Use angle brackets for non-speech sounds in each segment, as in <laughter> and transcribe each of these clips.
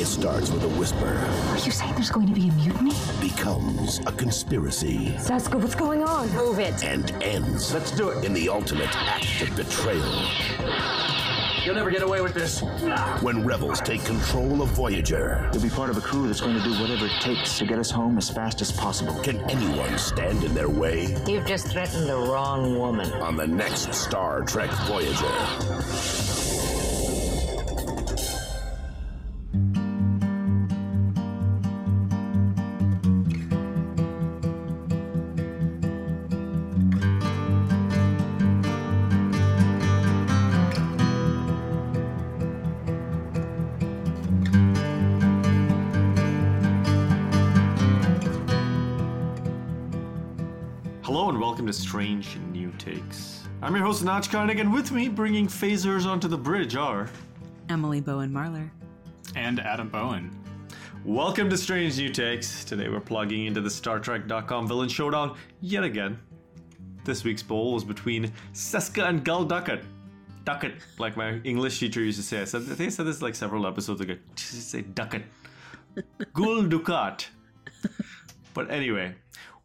It starts with a whisper, Are you saying there's going to be a mutiny? becomes a conspiracy, Seska, what's going on? Move it. and ends Let's do it. in the ultimate act of betrayal. You'll never get away with this. When rebels take control of Voyager, You'll be part of a crew that's going to do whatever it takes to get us home as fast as possible. can anyone stand in their way You've just threatened the wrong woman. on the next Star Trek Voyager? I'm your host Notch Koenig, and with me, bringing phasers onto the bridge are. Emily Bowen Marler. and Adam Bowen. Welcome to Strange New Takes. Today we're plugging into the StarTrek.com villain showdown yet again. This week's bowl was between Seska and Gul Dukat. Dukat, like my English teacher used to say. I, said, I think I said this like several episodes ago. Just say Dukat. Gul Dukat. But anyway,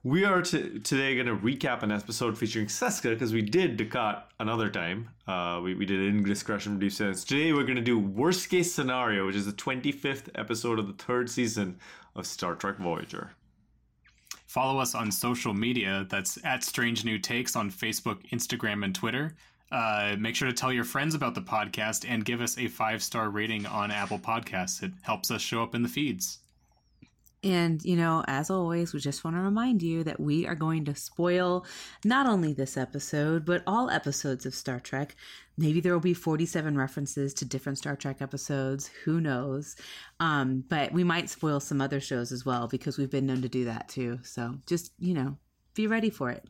we are t- today going to recap an episode featuring Seska because we did Dukat another time. Uh, we, we did Indiscretion Deep Space. Today we're going to do Worst Case Scenario, which is the 25th episode of the third season of Star Trek Voyager. Follow us on social media. That's at Strange New Takes on Facebook, Instagram, and Twitter. Uh, make sure to tell your friends about the podcast and give us a five star rating on Apple Podcasts. It helps us show up in the feeds. And, you know, as always, we just want to remind you that we are going to spoil not only this episode, but all episodes of Star Trek. Maybe there will be 47 references to different Star Trek episodes. Who knows? Um, but we might spoil some other shows as well because we've been known to do that too. So just, you know, be ready for it.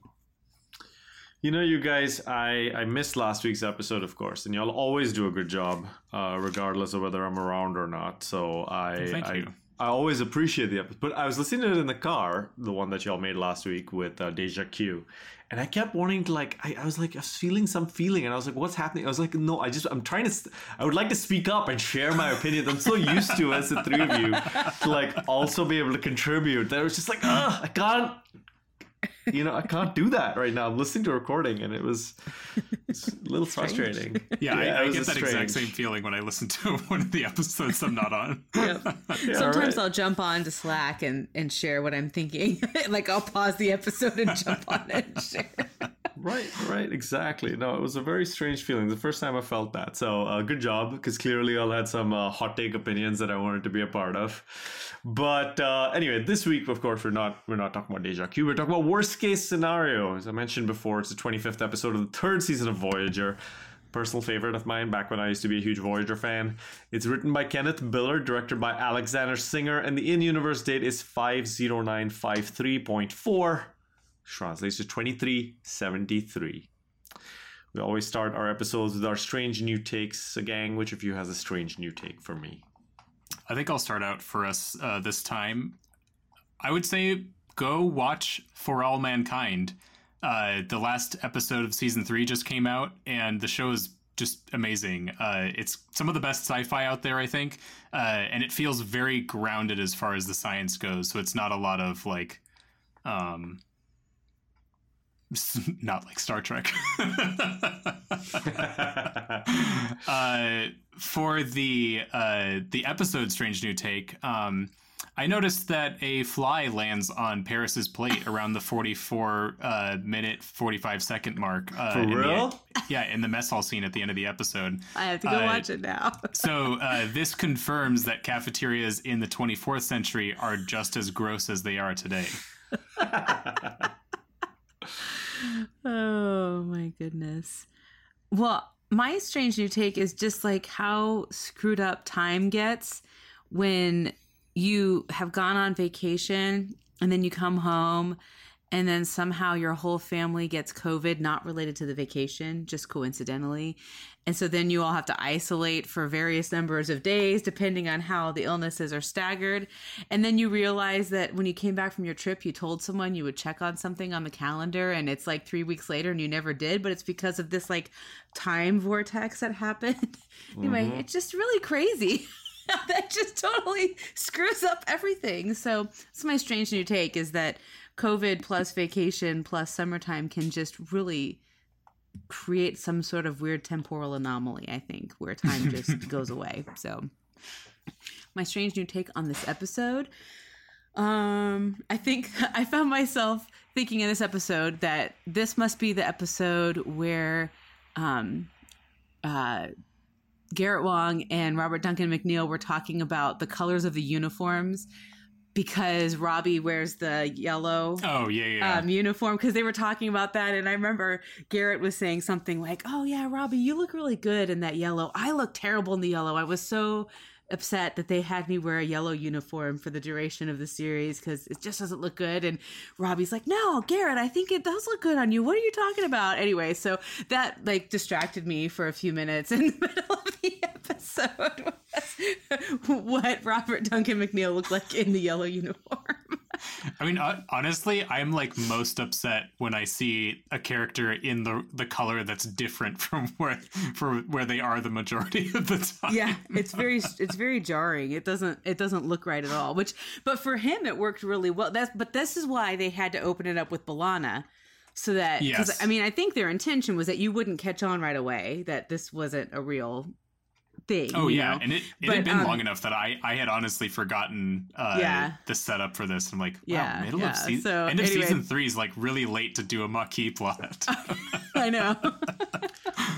You know, you guys, I, I missed last week's episode, of course, and y'all always do a good job, uh, regardless of whether I'm around or not. So I, Well, thank I, you. I always appreciate the episode. But I was listening to it in the car, the one that y'all made last week with uh, Deja Q, and I kept wanting to like, I, I was like, I was feeling some feeling, and I was like, what's happening? I was like, no, I just, I'm trying to, st- I would like to speak up and share my opinions. I'm so used to as the three of you to like also be able to contribute that it was just like, I can't you know, I can't do that right now. I'm listening to a recording and it was it's a <laughs> little frustrating. Yeah, I, I get that exact same feeling when I listen to <laughs> one of the episodes I'm not on. <laughs> yeah, Sometimes right. I'll jump on to Slack and, and share what I'm thinking. like I'll pause the episode and jump on it and share. Right, right, exactly. No, it was a very strange feeling. The first time I felt that. So, uh, good job, because clearly I had some uh, hot take opinions that I wanted to be a part of. But uh, anyway, this week, of course, we're not we're not talking about Deja Q. We're talking about worst case scenario. As I mentioned before, it's the 25th episode of the third season of Voyager. Personal favorite of mine back when I used to be a huge Voyager fan. It's written by Kenneth Biller, directed by Alexander Singer, and the in universe date is 50953.4 translates to 2373. We always start our episodes with our strange new takes. So, gang, which of you has a strange new take for me? I think I'll start out for us uh, this time. I would say go watch For All Mankind. Uh, the last episode of season three just came out, and the show is just amazing. Uh, it's some of the best sci-fi out there, I think, uh, and it feels very grounded as far as the science goes. So it's not a lot of like, um, not like Star Trek. <laughs> uh, for the uh, the episode "Strange New Take," um, I noticed that a fly lands on Paris's plate around the forty-four uh, minute, forty-five second mark. Uh, For in the- real? yeah, in the mess hall scene at the end of the episode. I have to go Uh, watch it now. <laughs> So uh, this confirms that cafeterias in the 24th century are just as gross as they are today. <laughs> Oh my goodness. Well, my strange new take is just like how screwed up time gets when you have gone on vacation and then you come home and then somehow your whole family gets COVID, not related to the vacation, just coincidentally. And so then you all have to isolate for various numbers of days, depending on how the illnesses are staggered. And then you realize that when you came back from your trip, you told someone you would check on something on the calendar, and it's like three weeks later and you never did, but it's because of this like time vortex that happened. <laughs> anyway, mm-hmm. it's just really crazy. <laughs> that just totally screws up everything. So that's my strange new take is that COVID plus vacation plus summertime can just really create some sort of weird temporal anomaly, I think, where time just <laughs> goes away. So my strange new take on this episode. Um, I think <laughs> I found myself thinking in this episode that this must be the episode where um uh Garrett Wang and Robert Duncan McNeill were talking about the colors of the uniforms because Robbie wears the yellow Oh yeah, yeah. um, uniform because they were talking about that. And I remember Garrett was saying something like, Oh, yeah, Robbie, you look really good in that yellow. I look terrible in the yellow. I was so upset that they had me wear a yellow uniform for the duration of the series because it just doesn't look good. And Robbie's like, No, Garrett, I think it does look good on you. What are you talking about? Anyway, so that like distracted me for a few minutes <laughs> in the middle of the episode. <laughs> What Robert Duncan McNeill looked like in the yellow uniform. <laughs> I mean, honestly, I'm like most upset when I see a character in the the color that's different <laughs> from where from where they are the majority of the time. yeah it's very it's very jarring it doesn't it doesn't look right at all which but for him it worked really well that's but this is why they had to open it up with B'Elanna so that because Yes. i mean i think their intention was that you wouldn't catch on right away that this wasn't a real thing Oh yeah, know? and it, it But, had been um, long enough that I, I had honestly forgotten uh, Yeah. the setup for this. I'm like, wow, Yeah, middle yeah. of season, So, end of anyway. season three is like really late to do a Maquis plot. <laughs> <laughs> i know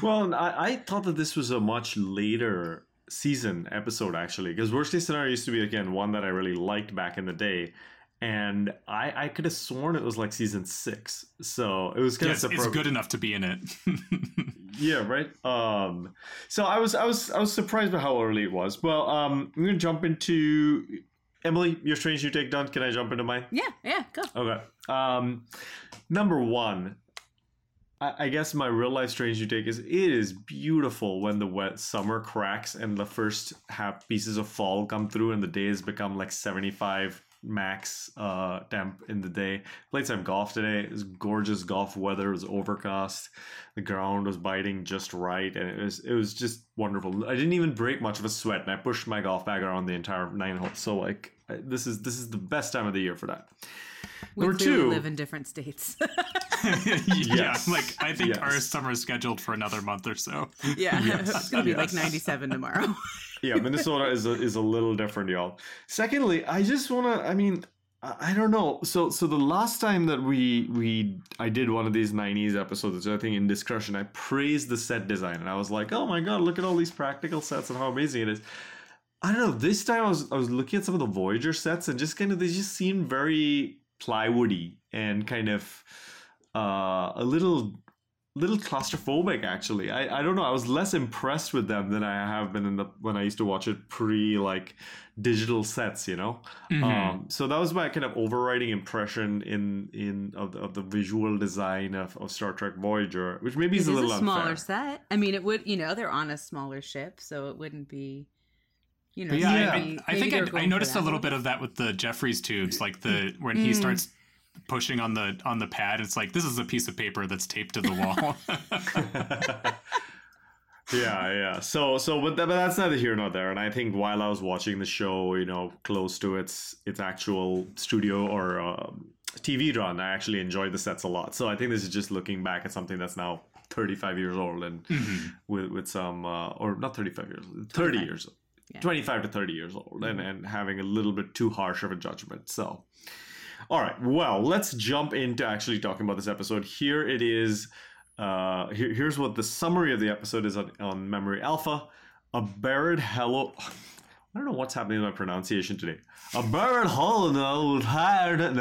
Well, I, I thought that this was a much later season episode actually, because worst case scenario used to be again one that I really liked back in the day, and I I could have sworn it was like season six, so it was kind yes, of it's good enough to be in it. <laughs> Yeah, right. Um, so I was I was I was surprised by how early it was. Well, um, I'm gonna jump into Emily. Your strange new take done. Can I jump into mine? yeah yeah go Okay. Um, number one, I, I guess my real life strange new take is it is beautiful when the wet summer cracks and the first half pieces of fall come through and the days become like 75 max uh temp in the day. Played some golf today it was gorgeous golf weather it was overcast the ground was biting just right and it was it was just wonderful. I didn't even break much of a sweat and i pushed my golf bag around the entire nine holes so like this is this is the best time of the year for that. We Number two- live in different states. <laughs> <laughs> Yeah, Yes. like I think Yes. our summer is scheduled for another month or so. yeah it's gonna be like 97 tomorrow <laughs> yeah, Minnesota is a, is a little different, y'all. Secondly, I just wanna. I mean, I don't know. So so the last time that we we I did one of these '90s episodes, I think in discretion, I praised the set design, and I was like, oh my god, look at all these practical sets and how amazing it is. I don't know. This time I was I was looking at some of the Voyager sets and just kind of they just seemed very plywoody and kind of uh, a little little claustrophobic actually I, I don't know i was less impressed with them than i have been in the when i used to watch it pre like digital sets you know Mm-hmm. um so that was my kind of overriding impression in in of the, of the visual design of, of star trek voyager which maybe it is is a little a smaller unfair set i mean it would you know they're on a smaller ship so it wouldn't be you know yeah, Yeah. I, maybe- I, I maybe think I, I noticed a little bit of that with the Jefferies tubes, like the when Mm. he starts pushing on the on the pad. It's like this is a piece of paper that's taped to the wall. <laughs> <laughs> yeah yeah. So so but, that, but that's neither here nor there. And i think while i was watching the show you know close to its its actual studio or um, tv run i actually enjoyed the sets a lot. So i think this is just looking back at something that's now 35 years old and with with some uh, or not 35 years 30 years old. 25 to 30 years old and and having a little bit too harsh of a judgment. So all right. Well, let's jump into actually talking about this episode. Here it is. Uh, here, here's what the summary of the episode is on, on Memory Alpha. A buried hello. I don't know what's happening with my pronunciation today. A buried holo novel.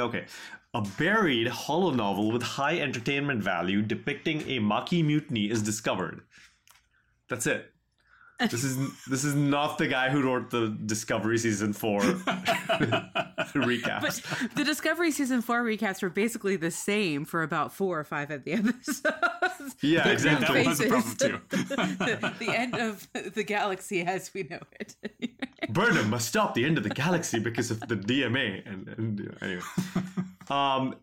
Okay. A buried holo novel with high entertainment value depicting a Maquis mutiny is discovered. That's it. This is this is not the guy who wrote the Discovery season four <laughs> recap. But the Discovery season four recaps were basically the same for about four or five of the episodes. <laughs> Yeah, that exactly. was a problem too. the, <laughs> the end of the galaxy as we know it. Burnham must stop the end of the galaxy because of the DMA. And, and anyway, um,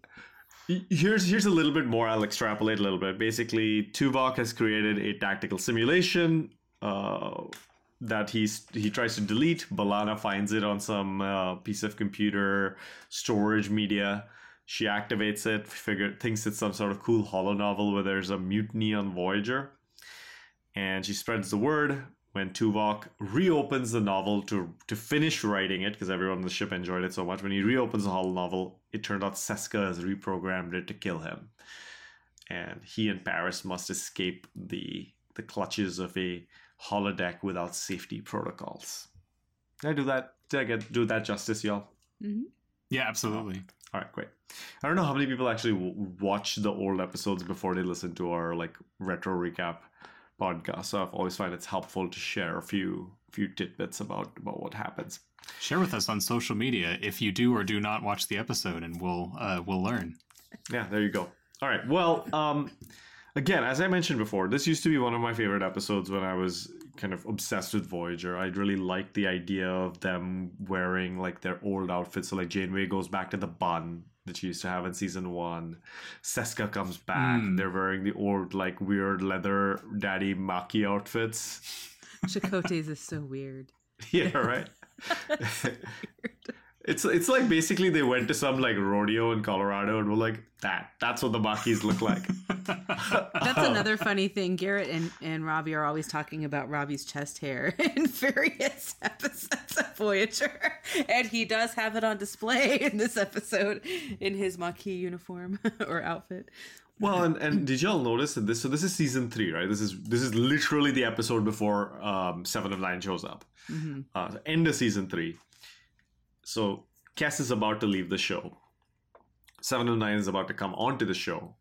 here's here's a little bit more. I'll extrapolate a little bit. Basically, Tuvok has created a tactical simulation. Uh, that he's he tries to delete. B'Elanna finds it on some uh, piece of computer storage media. She activates it, figure thinks it's some sort of cool holo novel where there's a mutiny on Voyager, and she spreads the word. When Tuvok reopens the novel to to finish writing it, because everyone on the ship enjoyed it so much, when he reopens the holo novel, it turned out Seska has reprogrammed it to kill him, and he and Paris must escape the the clutches of a holodeck without safety protocols. Did I do that? Did I get do that justice, y'all? Yeah, absolutely. All right, great. I don't know how many people actually w- watch the old episodes before they listen to our like retro recap podcast. So I've always find it's helpful to share a few few tidbits about about what happens. Share with us on social media if you do or do not watch the episode, and we'll uh, we'll learn. Yeah, there you go. All right. Well, um, again, as I mentioned before, this used to be one of my favorite episodes when I was kind of obsessed with Voyager. I really liked the idea of them wearing like their old outfits. So like Janeway goes back to the bun that she used to have in season one. Seska comes back. Hmm. They're wearing the old like weird leather daddy Maquis outfits. Chakotay's is so weird. <laughs> Yeah, right. <laughs> It's it's like basically they went to some like rodeo in Colorado and were like that. That's what the Maquis look like. <laughs> That's another funny thing. Garrett and, and Robbie are always talking about Robbie's chest hair <laughs> in various <laughs> episodes of Voyager. And he does have it on display in this episode in his Maquis uniform or outfit. Well, and, and did y'all notice that this? So this is season three, right? This is this is literally the episode before um, Seven of Nine shows up. Uh, end of season three. So Kes is about to leave the show. Seven of Nine is about to come onto the show,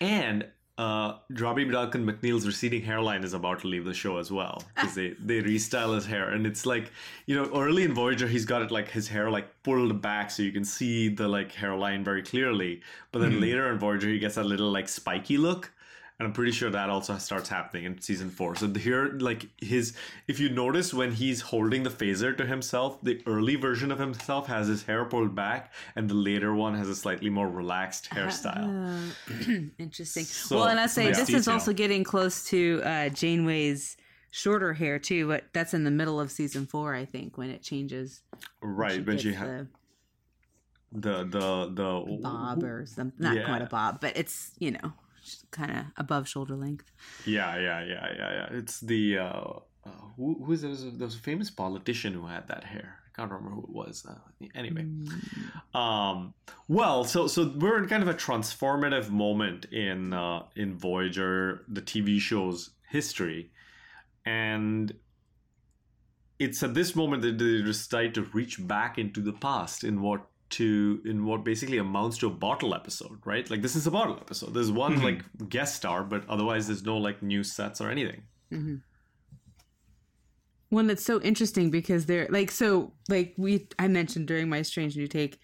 and uh, Robbie Duncan McNeill's receding hairline is about to leave the show as well because they <laughs> they restyle his hair, and it's like you know early in Voyager he's got it like his hair like pulled back so you can see the like hairline very clearly, but then later in Voyager he gets that little like spiky look. And I'm pretty sure that also starts happening in season four. So here, like his, if you notice when he's holding the phaser to himself, the early version of himself has his hair pulled back, and the later one has a slightly more relaxed hairstyle. <clears throat> Interesting. So, well, and I say this is also getting close to uh, Janeway's shorter hair too, but that's in the middle of season four, I think, when it changes. right when she had the the the the bob or something. Not Yeah. quite a bob, but it's you know kind of above shoulder length. Yeah, yeah, yeah, yeah, yeah. It's the uh, uh who who is there was a, there was a famous politician who had that hair. I can't remember who it was. Uh, anyway, um, well, so so we're in kind of a transformative moment in uh, in Voyager, the TV show's history, and it's at this moment that they decide to reach back into the past in what to in what basically amounts to a bottle episode, right? Like this is a bottle episode. There's one mm-hmm. like guest star, but otherwise there's no like new sets or anything. Mm-hmm. One that's so interesting because they're like so like we I mentioned during my strange new take.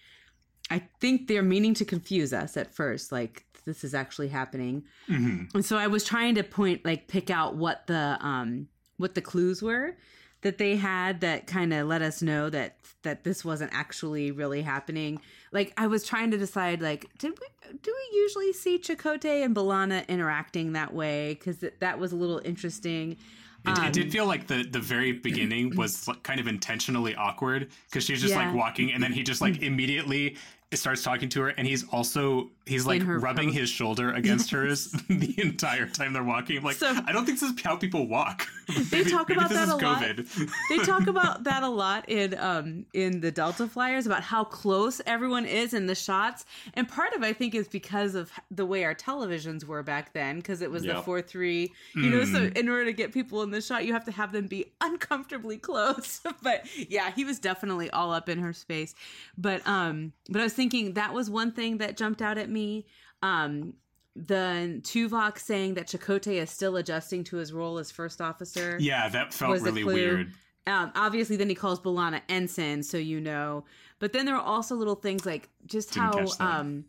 I think they're meaning to confuse us at first, like this is actually happening. Mm-hmm. And so I was trying to point like pick out what the um what the clues were that they had that kind of let us know that that this wasn't actually really happening. Like I was trying to decide like did we do we usually see Chakotay and B'Elanna interacting that way cuz that, that was a little interesting. It, Um, it did feel like the the very beginning was like kind of intentionally awkward because she's just Yeah. like walking and then he just like immediately starts talking to her and he's also he's like rubbing pose. his shoulder against <laughs> hers <laughs> the entire time they're walking. I'm like So- I don't think this is how people walk. They Maybe- talk about that that is a lot. They talk <laughs> about that a lot in um in the Delta Flyers about how close everyone is in the shots, and part of it, I think is because of the way our televisions were back then, because it was the four three. You know, so Mm. in order to get people in the shot, you have to have them be uncomfortably close. but yeah, he was definitely all up in her space. But um, but I was thinking that was one thing that jumped out at me. Um. The Tuvok saying that Chakotay is still adjusting to his role as first officer yeah, that felt really weird. Um, obviously, then he calls B'Elanna ensign, so you know. But then there are also little things like just Didn't how um,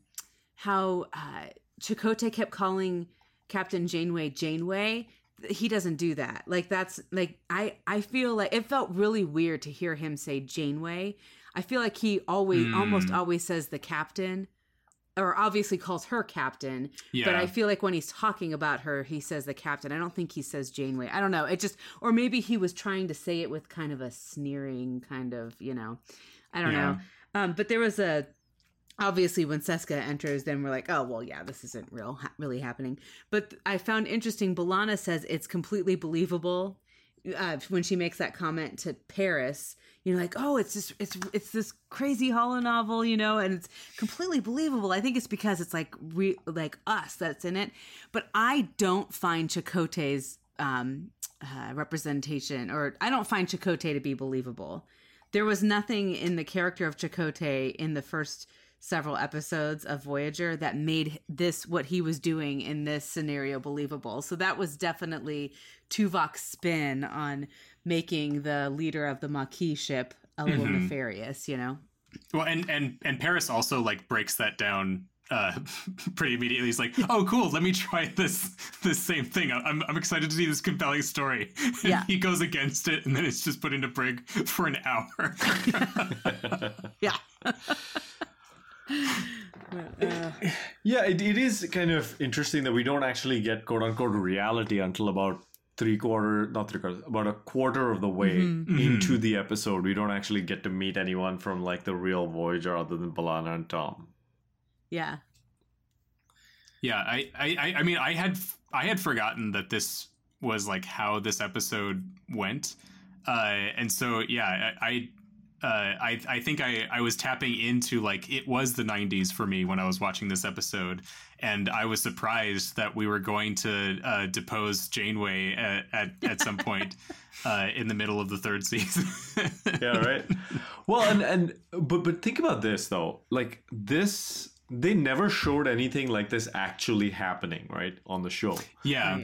how uh, Chakotay kept calling Captain Janeway Janeway. He doesn't do that. Like that's like I I feel like it felt really weird to hear him say Janeway. I feel like he always Hmm. almost always says the captain or obviously calls her captain. Yeah. But I feel like when he's talking about her, he says the captain. I don't think he says Janeway. I don't know. It just, or maybe he was trying to say it with kind of a sneering kind of, you know, I don't Yeah. know. Um, but there was a, obviously when Seska enters, then we're like, oh well, yeah, this isn't real, ha- really happening. But I found interesting. B'Elanna says it's completely believable uh, when she makes that comment to Paris. You know, like, oh, it's just it's it's this crazy holo novel, you know, and it's completely believable. I think it's because it's like re- like us that's in it. But I don't find Chakotay's um, uh, representation, or I don't find Chakotay to be believable. There was nothing in the character of Chakotay in the first several episodes of Voyager that made this what he was doing in this scenario believable. So that was definitely Tuvok's spin on making the leader of the Maquis ship a little nefarious, you know? Well, and and and Paris also like breaks that down uh <laughs> pretty immediately. He's like, "Oh, cool. Let me try this this same thing. I'm I'm excited to see this compelling story." And <laughs> Yeah. he goes against it, and then it's just put into brig for an hour. <laughs> Yeah. Uh, yeah, it, it is kind of interesting that we don't actually get quote unquote reality until about three quarter, not three quarters, about a quarter of the way mm-hmm. Mm-hmm. into the episode. We don't actually get to meet anyone from like the real Voyager other than B'Elanna and Tom. Yeah. Yeah, I, I, I- I mean, I had, I had forgotten that this was like how this episode went, uh, and so yeah, I, I, uh, I, I think I, I was tapping into like it was the '90s for me when I was watching this episode, and I was surprised that we were going to uh, depose Janeway at, at, at some point <laughs> uh, in the middle of the third season. <laughs> yeah right well and and but but think about this though like this they never showed anything like this actually happening right on the show yeah.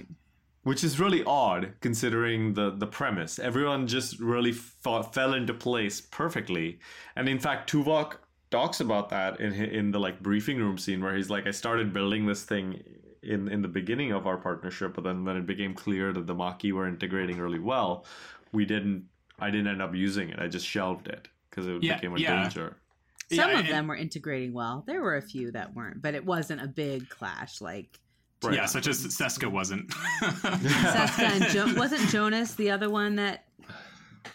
Right. which is really odd considering the the premise everyone just really thought, fell into place perfectly and in fact tuvok talks about that in in the like briefing room scene where he's like i started building this thing in in the beginning of our partnership but then when it became clear that the Maquis were integrating really well we didn't i didn't end up using it i just shelved it because it Yeah, became a yeah. danger Some Yeah, of and- them were integrating well. There were a few that weren't, but it wasn't a big clash like Right. Yeah, such as Seska wasn't. Seska and jo- <laughs> wasn't Jonas the other one that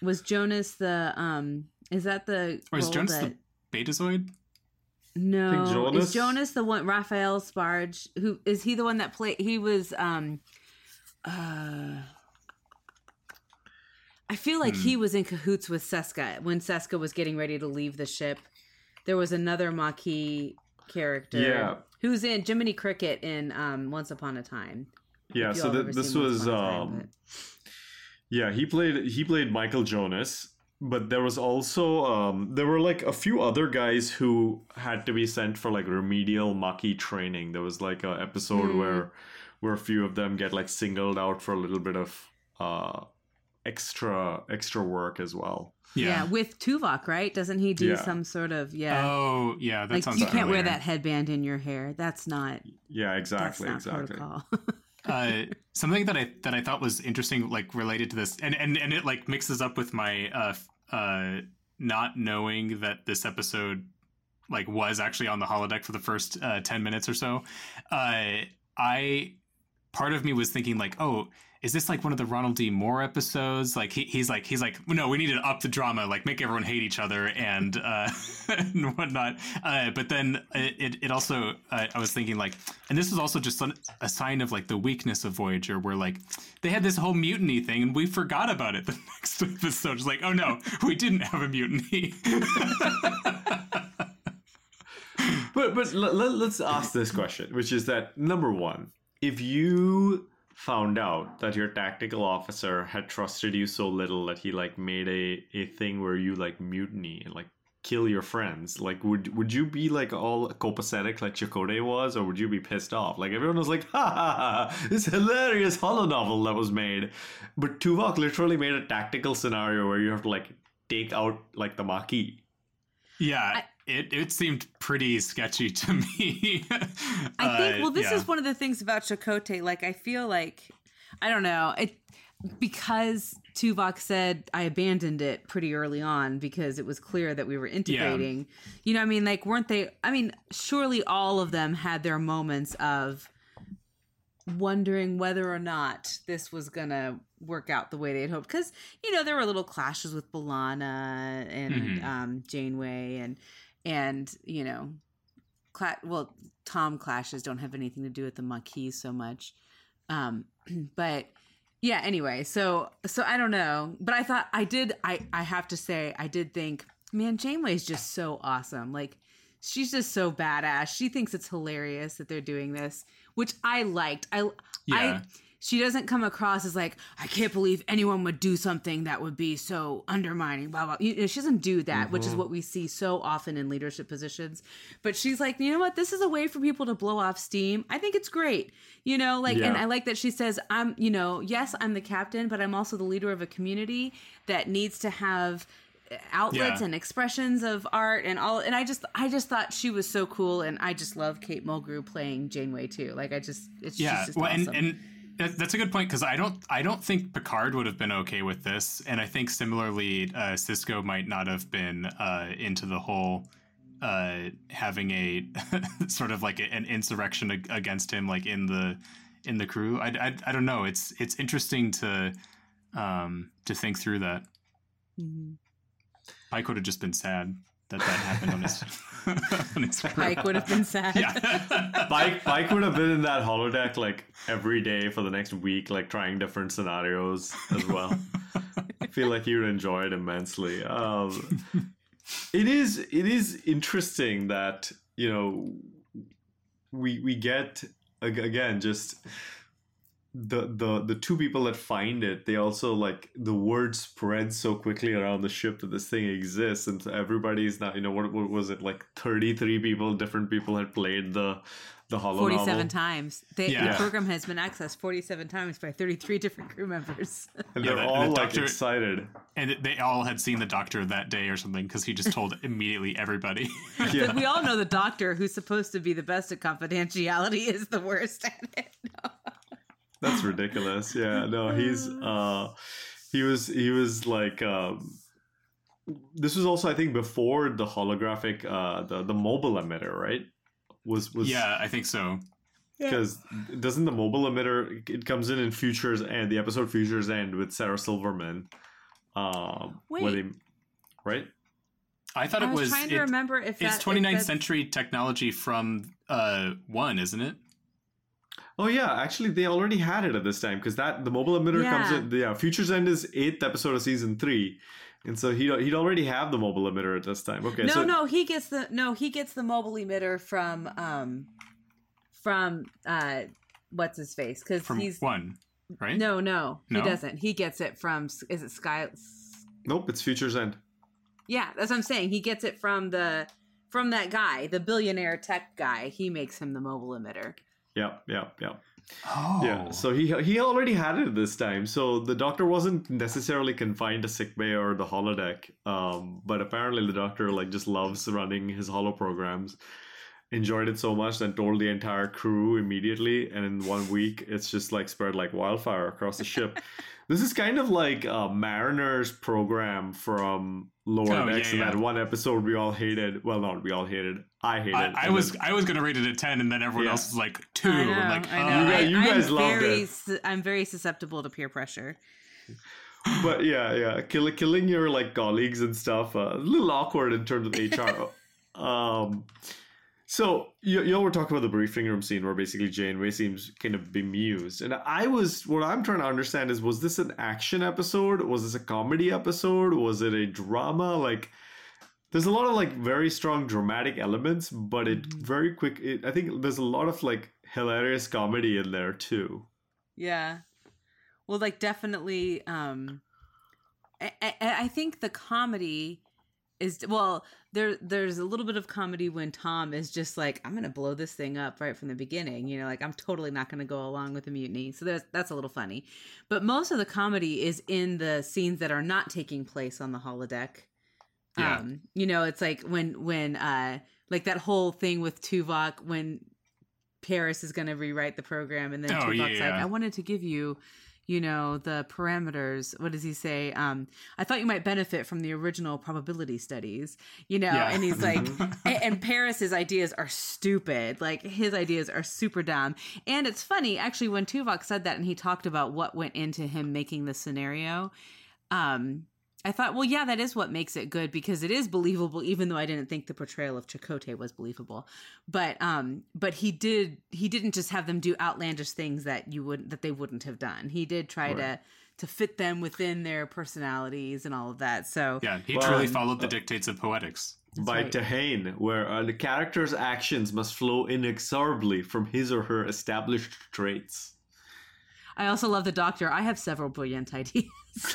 was Jonas the um is that the or is Jonas Jones that, the Betazoid? no Jonas- is Jonas the one Raphael Sbarge who is he the one that played he was um uh I feel like Hmm. he was in cahoots with Seska when Seska was getting ready to leave the ship. There was another Maquis character Yeah. Who's in Jiminy Cricket in um Once Upon a Time. yeah so all th- ever this was a Time, um Yeah, he played he played Michael Jonas, but there was also um there were like a few other guys who had to be sent for like remedial Maquis training. There was like a episode Hmm. where where a few of them get like singled out for a little bit of uh extra extra work as well. Yeah. with Tuvok, right? Doesn't he do Yeah. some sort of yeah? Oh, yeah, that like sounds you can't wear that headband in your hair. That's not Yeah, that's exactly, not exactly. <laughs> uh, something that I that I thought was interesting, like related to this, and and and it like mixes up with my uh uh not knowing that this episode like was actually on the holodeck for the first uh, 10 minutes or so uh i part of me was thinking like oh is this like one of the ronald d. Moore episodes? Like he, he's like he's like no we need to up the drama like make everyone hate each other and uh <laughs> and whatnot. Uh but then it it also uh, i was thinking like and this is also just a sign of like the weakness of voyager where like they had this whole mutiny thing and we forgot about it <laughs> the next episode. It's like oh no we didn't have a mutiny. <laughs> But but let, let, let's ask this question, which is that number one, if you found out that your tactical officer had trusted you so little that he like made a a thing where you like mutiny and like kill your friends, like would would you be like all copacetic like Chakotay was, or would you be pissed off? Like everyone was like, ha ha ha, this hilarious holo novel that was made, but Tuvok literally made a tactical scenario where you have to like take out like the Maquis. Yeah, it, it seemed pretty sketchy to <laughs> me. I think. Uh, Well, this yeah. is one of the things about Chakotay. Like, I feel like I don't know. It. because Tuvok said I abandoned it pretty early on because it was clear that we were integrating. You know, I mean, like, weren't they? I mean, surely all of them had their moments of wondering whether or not this was gonna work out the way they had hoped. Because you know, there were little clashes with B'Elanna and Mhm. um, Janeway, and and you know, cla- well, Tom clashes don't have anything to do with the Maquis so much. Um, <clears throat> but yeah, anyway, so so I don't know, but I thought I did. I I have to say, I did think, man, Janeway's just so awesome. Like she's just so badass. She thinks it's hilarious that they're doing this, which I liked. I Yeah. I she doesn't come across as like I can't believe anyone would do something that would be so undermining. Blah blah. You know, she doesn't do that, which is mm-hmm. what we see so often in leadership positions. But she's like, you know what? This is a way for people to blow off steam. I think it's great. You know, like, and I like that she says, I'm, you know, yes, I'm the captain, but I'm also the leader of a community that needs to have uh, outlets Yeah. and expressions of art and all and I just I just thought she was so cool and I just love Kate Mulgrew playing Janeway too. Like I just it's yeah just well awesome. and and that's a good point because i don't i don't think picard would have been okay with this and i think similarly uh, sisko might not have been uh, into the whole uh, having a <laughs> sort of like an insurrection ag- against him like in the in the crew. I, I, I don't know. It's it's interesting to um to think through that. Mhm. pike would have just been sad that that happened on his <laughs> on his crew. Pike would have been sad. yeah <laughs> Mike, Mike would have been in that holodeck like every day for the next week, like trying different scenarios as well. I feel like you would enjoy it immensely. Um, it is it is interesting that you know we we get again just the the the two people that find it they also like the word spreads so quickly around the ship that this thing exists and so everybody's now you know what, what was it like 33 people different people had played the the holo 47 novel. times. They, Yeah. The program has been accessed 47 times by 33 different crew members. <laughs> and they're the- all the like doctor- excited and they all had seen the doctor that day or something because he just told <laughs> immediately everybody. <laughs> yeah we all know the doctor, who's supposed to be the best at confidentiality, is the worst at it. That's ridiculous. Yeah, no, he's <sighs> uh he was he was like um this was also I think before the holographic uh the the mobile emitter, right? Was was yeah, I think so. because doesn't the mobile emitter it comes in in futures and the episode futures end with Sarah Silverman um where Wait. they right? I thought I it was, was. trying to it- remember if that, it's 29th that's- century technology from uh one, isn't it? Oh yeah, actually they already had it at this time because that the mobile emitter comes Yeah. in. Yeah, Futures End is eighth episode of season three, and so he he'd already have the mobile emitter at this time. Okay, No, so no, he gets the no, he gets the mobile emitter from um from uh what's his face because From he's one, right? no, no, he No? doesn't. He gets it from is it Sky? nope, it's Futures End. Yeah, that's what I'm saying. He gets it from the from that guy, the billionaire tech guy. He makes him the mobile emitter. Yeah, yeah, yeah. Oh, Yeah, so he he already had it this time. So the doctor wasn't necessarily confined to sickbay or the holodeck. Um, but apparently the doctor like just loves running his holo programs. Enjoyed it so much that told the entire crew immediately, and in one week it's just like spread like wildfire across the ship. <laughs> this is kind of like a Mariner's program from Lower Oh, Decks, yeah, and that one episode we all hated. Well, not we all hated. I hated. I, I was then- I was gonna rate it a ten, and then everyone Yeah. else was like two. I know, I'm like, I oh. know. You guys- you I'm guys loved very, it. su- I'm very susceptible to peer pressure. but yeah, yeah, Kill, killing your like colleagues and stuff. Uh, a little awkward in terms of HR. <laughs> um, so you, you all were talking about the briefing room scene where basically Janeway seems kind of bemused, and I was what I'm trying to understand is was this an action episode? Was this a comedy episode? Was it a drama? Like, there's a lot of like very strong dramatic elements, but it very quick. It, I think there's a lot of like hilarious comedy in there too. Yeah. Well, like definitely. Um, I, I, I think the comedy is well. There, there's a little bit of comedy when Tom is just like, "I'm gonna blow this thing up right from the beginning." You know, like I'm totally not gonna go along with the mutiny. So that's that's a little funny, but most of the comedy is in the scenes that are not taking place on the holodeck. Yeah. Um, you know, it's like when when uh like that whole thing with Tuvok when Paris is going to rewrite the program, and then Oh, Tuvok's yeah, like, "I wanted to give you, you know the parameters what does he say? Um i thought you might benefit from the original probability studies you know Yeah. and he's like <laughs> and, and paris's ideas are stupid. Like his ideas are super dumb. And it's funny actually when tuvok said that and he talked about what went into him making the scenario um I thought, well, yeah, that is what makes it good because it is believable, even though I didn't think the portrayal of Chakotay was believable. But, um, but he did, he didn't just have them do outlandish things that you would that they wouldn't have done. He did try to to fit them within their personalities and all of that. So, Yeah, he Well, truly um, followed the dictates of poetics. by right. Tahane, where uh, the character's actions must flow inexorably from his or her established traits. I also love the Doctor. I have several brilliant ideas. <laughs>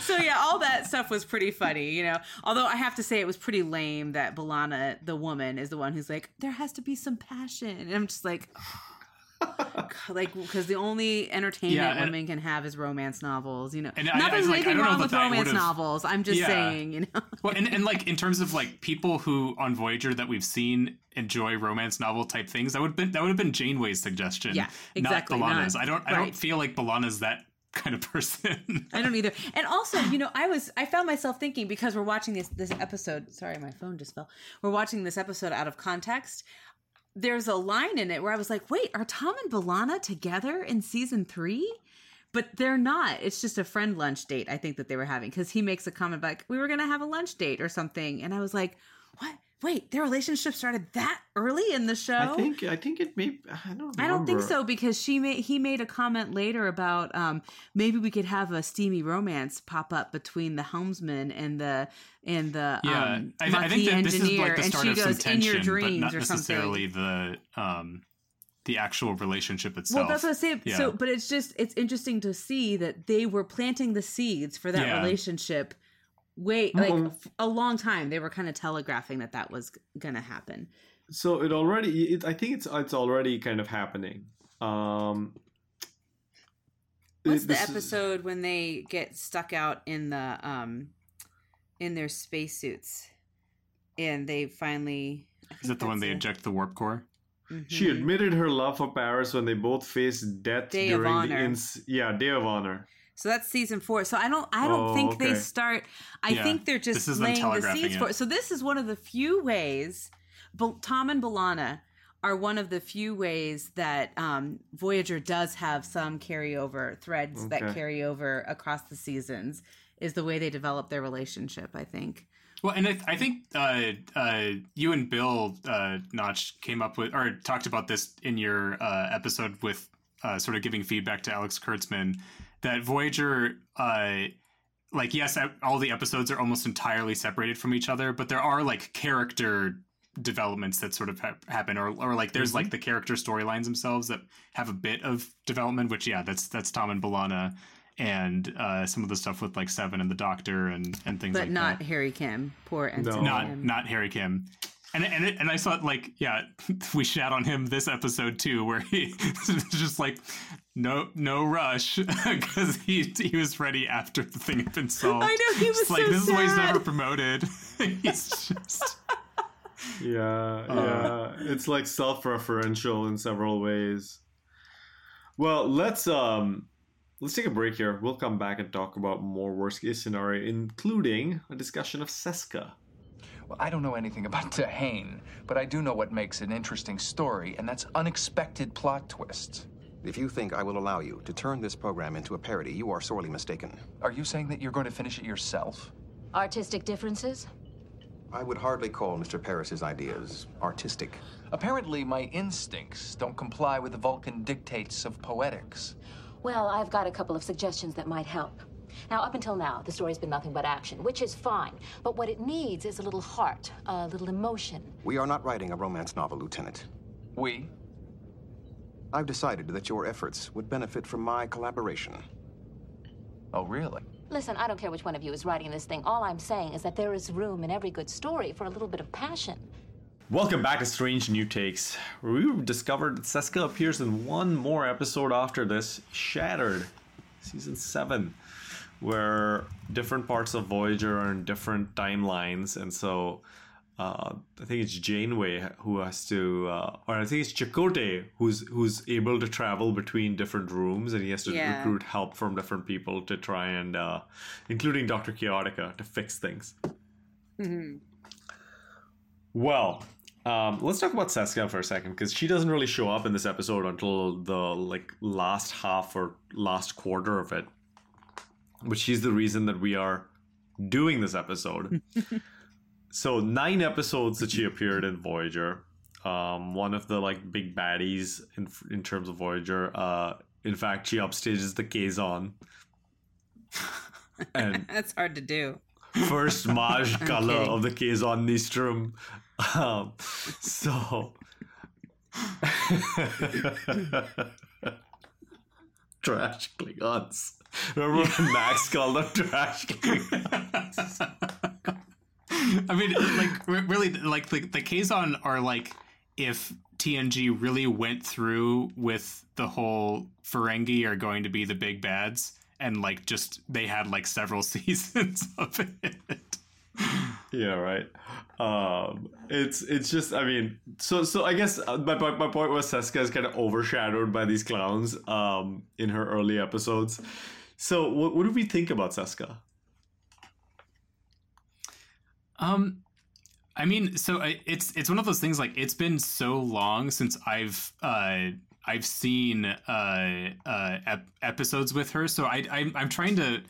so yeah, all that stuff was pretty funny, you know. Although I have to say it was pretty lame that B'Elanna, the woman, is the one who's like, there has to be some passion, and I'm just like, <laughs> like because the only entertainment Yeah, and- women can have is romance novels, you know. And Not I- I there's was I anything wrong with romance novels. I'm just Yeah. saying, you know. <laughs> Well, and, and like in terms of like people who on Voyager that we've seen enjoy romance novel type things, that would been that would have been Janeway's suggestion. Yeah, exactly, Not B'Elanna's. not- I don't I right. don't feel like B'Elanna's that kind of person. I don't either. And also, you know, I was I found myself thinking because we're watching this this episode. Sorry, my phone just fell. We're watching this episode out of context. There's a line in it where I was like, "Wait, are Tom and B'Elanna together in season three? But they're not. It's just a friend lunch date. I think that they were having because he makes a comment like, "We were going to have a lunch date or something," and I was like, "What? Wait, their relationship started that early in the show?" I think I think it may. I don't. I don't think so because she made he made a comment later about um, maybe we could have a steamy romance pop up between the helmsman and the and the yeah, um, I, I think Maquis that this is engineer, like the and start she of some goes in tension, dreams but not necessarily the um the actual relationship itself. Well, that's what I say. Yeah. So, but it's just it's interesting to see that they were planting the seeds for that Yeah. relationship. Wait, like Mhm. f- a long time. They were kind of telegraphing that that was going to happen. So it already. It, I think it's it's already kind of happening. Um, What's it- the this is- episode when they get stuck out in the um in their spacesuits and they finally is think that the one they it. eject the warp core? She Mhm. admitted her love for Paris when they both faced death Day of during the Honor. ins- yeah Day of Honor. So that's season four. So I don't I don't Oh, think they start I Yeah, think they're just laying the seeds it. for it. So this is one of the few ways Bal- Tom and B'Elanna are one of the few ways that um, Voyager does have some carryover threads that carry over across the seasons is the way they develop their relationship, I think. Well, and I, I think uh, uh, you and Bill uh, Notch came up with or talked about this in your uh, episode with uh, sort of giving feedback to Alex Kurtzman that Voyager, uh, like, yes, all the episodes are almost entirely separated from each other, but there are like character developments that sort of ha- happen, or or like there's like the character storylines themselves that have a bit of development. Which yeah, that's that's Tom and B'Elanna. And uh, some of the stuff with like Seven and the Doctor and, and things like that But like not that Harry Kim. Poor Ensign not not Harry Kim. And and it, and I thought like yeah, <laughs> we shat on him this episode too, where he was <laughs> just like no no rush <laughs> because he he was ready after the thing had been solved. I know, he was It's like so this is why he's never promoted. he's just Yeah, Uh. yeah. It's like self-referential in several ways. Well, let's um let's take a break here. We'll come back and talk about more worst case scenario, including a discussion of Seska. Well, I don't know anything <laughs> about Tahane, but I do know what makes an interesting story, and that's unexpected plot twists. If you think I will allow you to turn this program into a parody, you are sorely mistaken. Are you saying that you're going to finish it yourself? Artistic differences? I would hardly call Mr. Paris's ideas artistic. Apparently, my instincts don't comply with the Vulcan dictates of poetics. Well, I've got a couple of suggestions that might help. Now, up until now, the story's been nothing but action, which is fine. But what it needs is a little heart, a little emotion. We are not writing a romance novel, Lieutenant. We? I've decided that your efforts would benefit from my collaboration. Oh, really? Listen, I don't care which one of you is writing this thing. All I'm saying is that there is room in every good story for a little bit of passion. Welcome back to Strange New Takes, where we discovered that Seska appears in one more episode after this, Shattered, season seven, where different parts of Voyager are in different timelines, and so uh, I think it's Janeway who has to, uh, or I think it's Chakotay who's who's able to travel between different rooms, and he has to Yeah. recruit help from different people to try and, uh, including Doctor Chaotica, to fix things. Well, um, let's talk about Seska for a second because she doesn't really show up in this episode until the like last half or last quarter of it. But she's the reason that we are doing this episode. <laughs> so nine episodes that she appeared in Voyager. Um, one of the like big baddies in in terms of Voyager. Uh, in fact, she upstages the Kazon. <laughs> and That's hard to do. first Maj <laughs> color kidding. of the Kazon Nistrim. Um, so. trash Klingons. Remember when <laughs> Max called them trash Klingons? <laughs> I mean, like really, like the the Kazon are like if TNG really went through with the whole Ferengi are going to be the big bads, and like just they had like several <laughs> seasons of it. yeah, right. Um, it's it's just I mean, so so I guess uh, my my, my point was Seska is kind of overshadowed by these clowns um, in her early episodes. So what what do we think about Seska? Um, I mean, so I, it's it's one of those things. Like it's been so long since I've uh I've seen uh uh ep- episodes with her. So I I'm, I'm trying to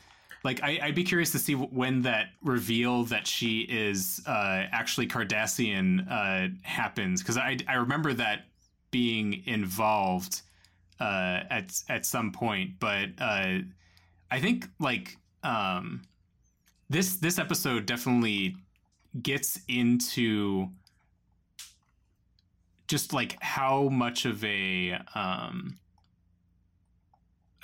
like I, I'd be curious to see when that reveal that she is uh actually Cardassian uh happens because I I remember that being involved uh at at some point, but uh I think like um this this episode definitely gets into just like how much of a um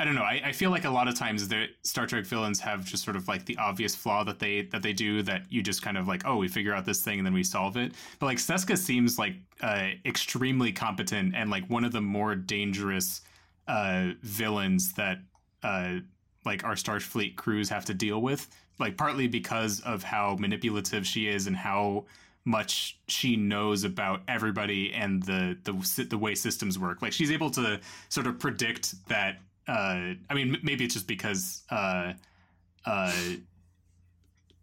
I don't know. I, I feel like a lot of times the Star Trek villains have just sort of like the obvious flaw that they that they do that you just kind of like, oh, we figure out this thing and then we solve it. But like Seska seems like uh, extremely competent and like one of the more dangerous uh, villains that uh, like our Starfleet crews have to deal with. Like partly because of how manipulative she is and how much she knows about everybody and the the the way systems work. Like she's able to sort of predict that. Uh, I mean, maybe it's just because uh, uh,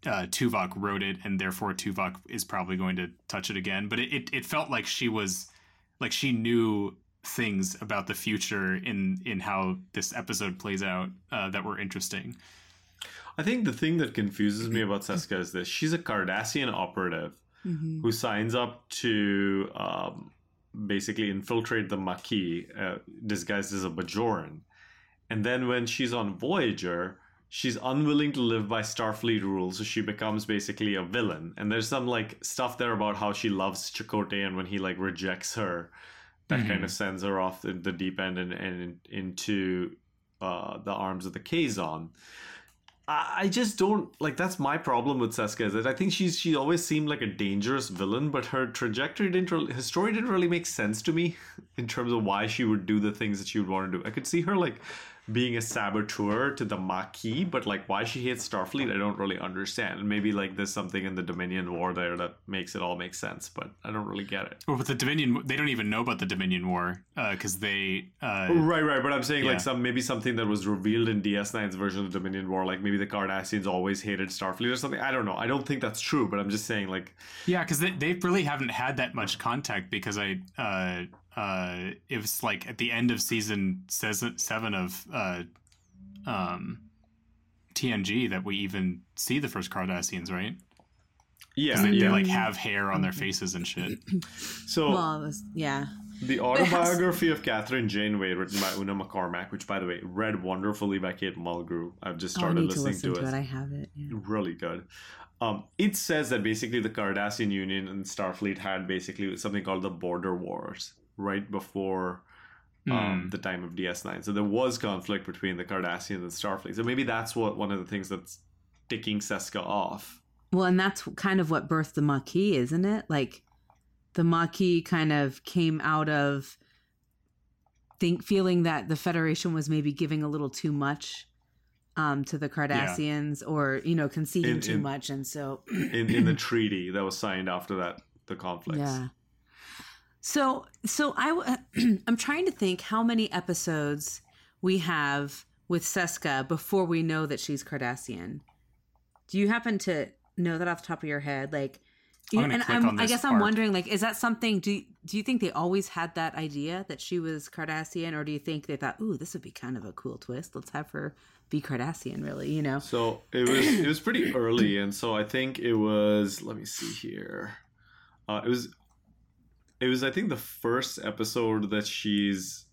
uh, Tuvok wrote it, and therefore Tuvok is probably going to touch it again. But it, it, it felt like she was like she knew things about the future in in how this episode plays out uh, that were interesting. I think the thing that confuses me about Seska is this: she's a Cardassian operative Mm-hmm. who signs up to um, basically infiltrate the Maquis, uh, disguised as a Bajoran. And then when she's on Voyager, she's unwilling to live by Starfleet rules, so she becomes basically a villain. And there's some like stuff there about how she loves Chakotay, and when he like rejects her, that Mhm. kind of sends her off the, the deep end and, and into uh, the arms of the Kazon. I I just don't like. That's my problem with Seska. Is that I think she's she always seemed like a dangerous villain, but her trajectory didn't. Really, her story didn't really make sense to me <laughs> in terms of why she would do the things that she would want to do. I could see her like being a saboteur to the Maquis, but like why she hates Starfleet, I don't really understand. Maybe like there's something in the Dominion War there that makes it all make sense, but I don't really get it. Well, with the Dominion, they don't even know about the Dominion War because they. Uh, Right, right, but I'm saying Yeah. like some maybe something that was revealed in DS9's version of the Dominion War, like maybe the Cardassians always hated Starfleet or something. I don't know. I don't think that's true, but I'm just saying like Yeah, because they, they really haven't had that much contact because I uh uh it was like at the end of season season seven of uh um TNG that we even see the first Cardassians, right? yeah, 'Cause they, they like have hair on their faces and shit. <clears throat> so Well, was, yeah. the <laughs> autobiography of Kathryn Janeway, written by Una McCormack, which by the way read wonderfully by Kate Mulgrew. I've just Oh, I started need to listening listen to it. it. I have it. Yeah. really good. Um, it says that basically the Cardassian Union and Starfleet had basically something called the Border Wars right before um, Hmm. the time of DS9. So there was conflict between the Cardassians and Starfleet. So maybe that's what one of the things that's ticking Seska off. Well, and that's kind of what birthed the Maquis, isn't it? Like the Maquis kind of came out of think feeling that the Federation was maybe giving a little too much um, to the Cardassians or you know conceding In- too in- much, and so in in the treaty that was signed after that the <clears throat> conflicts. yeah. So so I <clears throat> I'm trying to think how many episodes we have with Seska before we know that she's Cardassian. Do you happen to know that off the top of your head? Like, you know, and click I'm, on I guess I'm wondering, like, is that something? Do do you think they always had that idea that she was Cardassian, or do you think they thought, "Ooh, this would be kind of a cool twist. Let's have her be Cardassian"? Really, you know? So it was it was pretty early, and so I think it was. Let me see here. Uh, it was it was I think the first episode that she's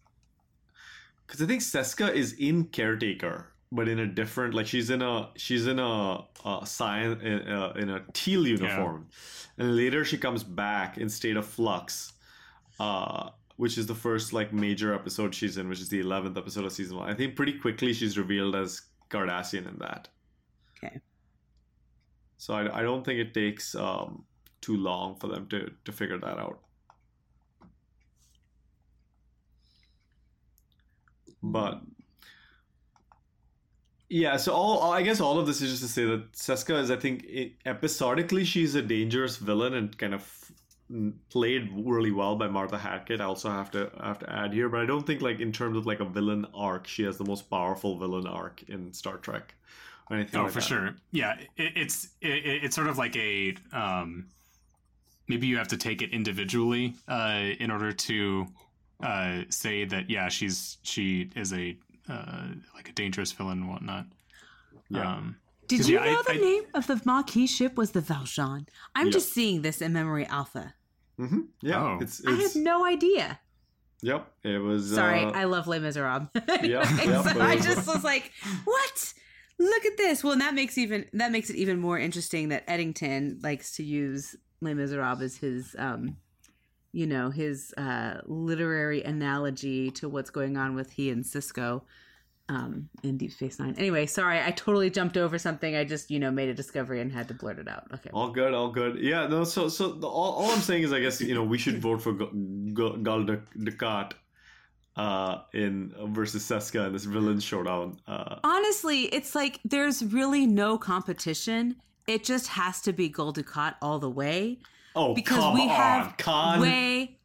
because I think Seska is in Caretaker, but in a different like she's in a she's in a, a science in a, in a teal uniform, and later she comes back in State of Flux, uh, which is the first like major episode she's in, which is the eleventh episode of season one. I think pretty quickly she's revealed as Cardassian in that. Okay. So I, I don't think it takes um, too long for them to to figure that out. But yeah, so all I guess all of this is just to say that Seska is, I think, i episodically she's a dangerous villain and kind of mm, played really well by Martha Hackett. I also have to have to add here, but I don't think like in terms of like a villain arc, she has the most powerful villain arc in Star Trek or anything. Oh, like for that. sure. Yeah, it, it's it, it's sort of like a um, maybe you have to take it individually uh, in order to uh, say that yeah, she's she is a uh, like a dangerous villain and whatnot. Yeah. Um, Did 'cause, you yeah, I- know the I- name of the Maquis ship was the Valjean? I'm Yeah. just seeing this in Memory Alpha. Mm-hmm. Yeah, Oh. it's, I it's had no idea. yep. It was Sorry, uh, I love Les Miserables. <laughs> yeah, <laughs> so yeah, but I just <laughs> was like, "What? Look at this!" Well, and that makes even that makes it even more interesting that Eddington likes to use Les Miserables as his, um, you know, his uh, literary analogy to what's going on with he and Sisko um, in Deep Space Nine. Anyway, sorry, I totally jumped over something. I just, you know, made a discovery and had to blurt it out. Okay. All good, all good. Yeah, no. So, so the, all, all I'm saying is, I guess you know we should vote for Gu- Gul Duc- Dukat uh, in versus Seska in this villain showdown. Uh, honestly, it's like there's really no competition. It just has to be Gul Dukat all the way oh, because come we on, have Khan. way.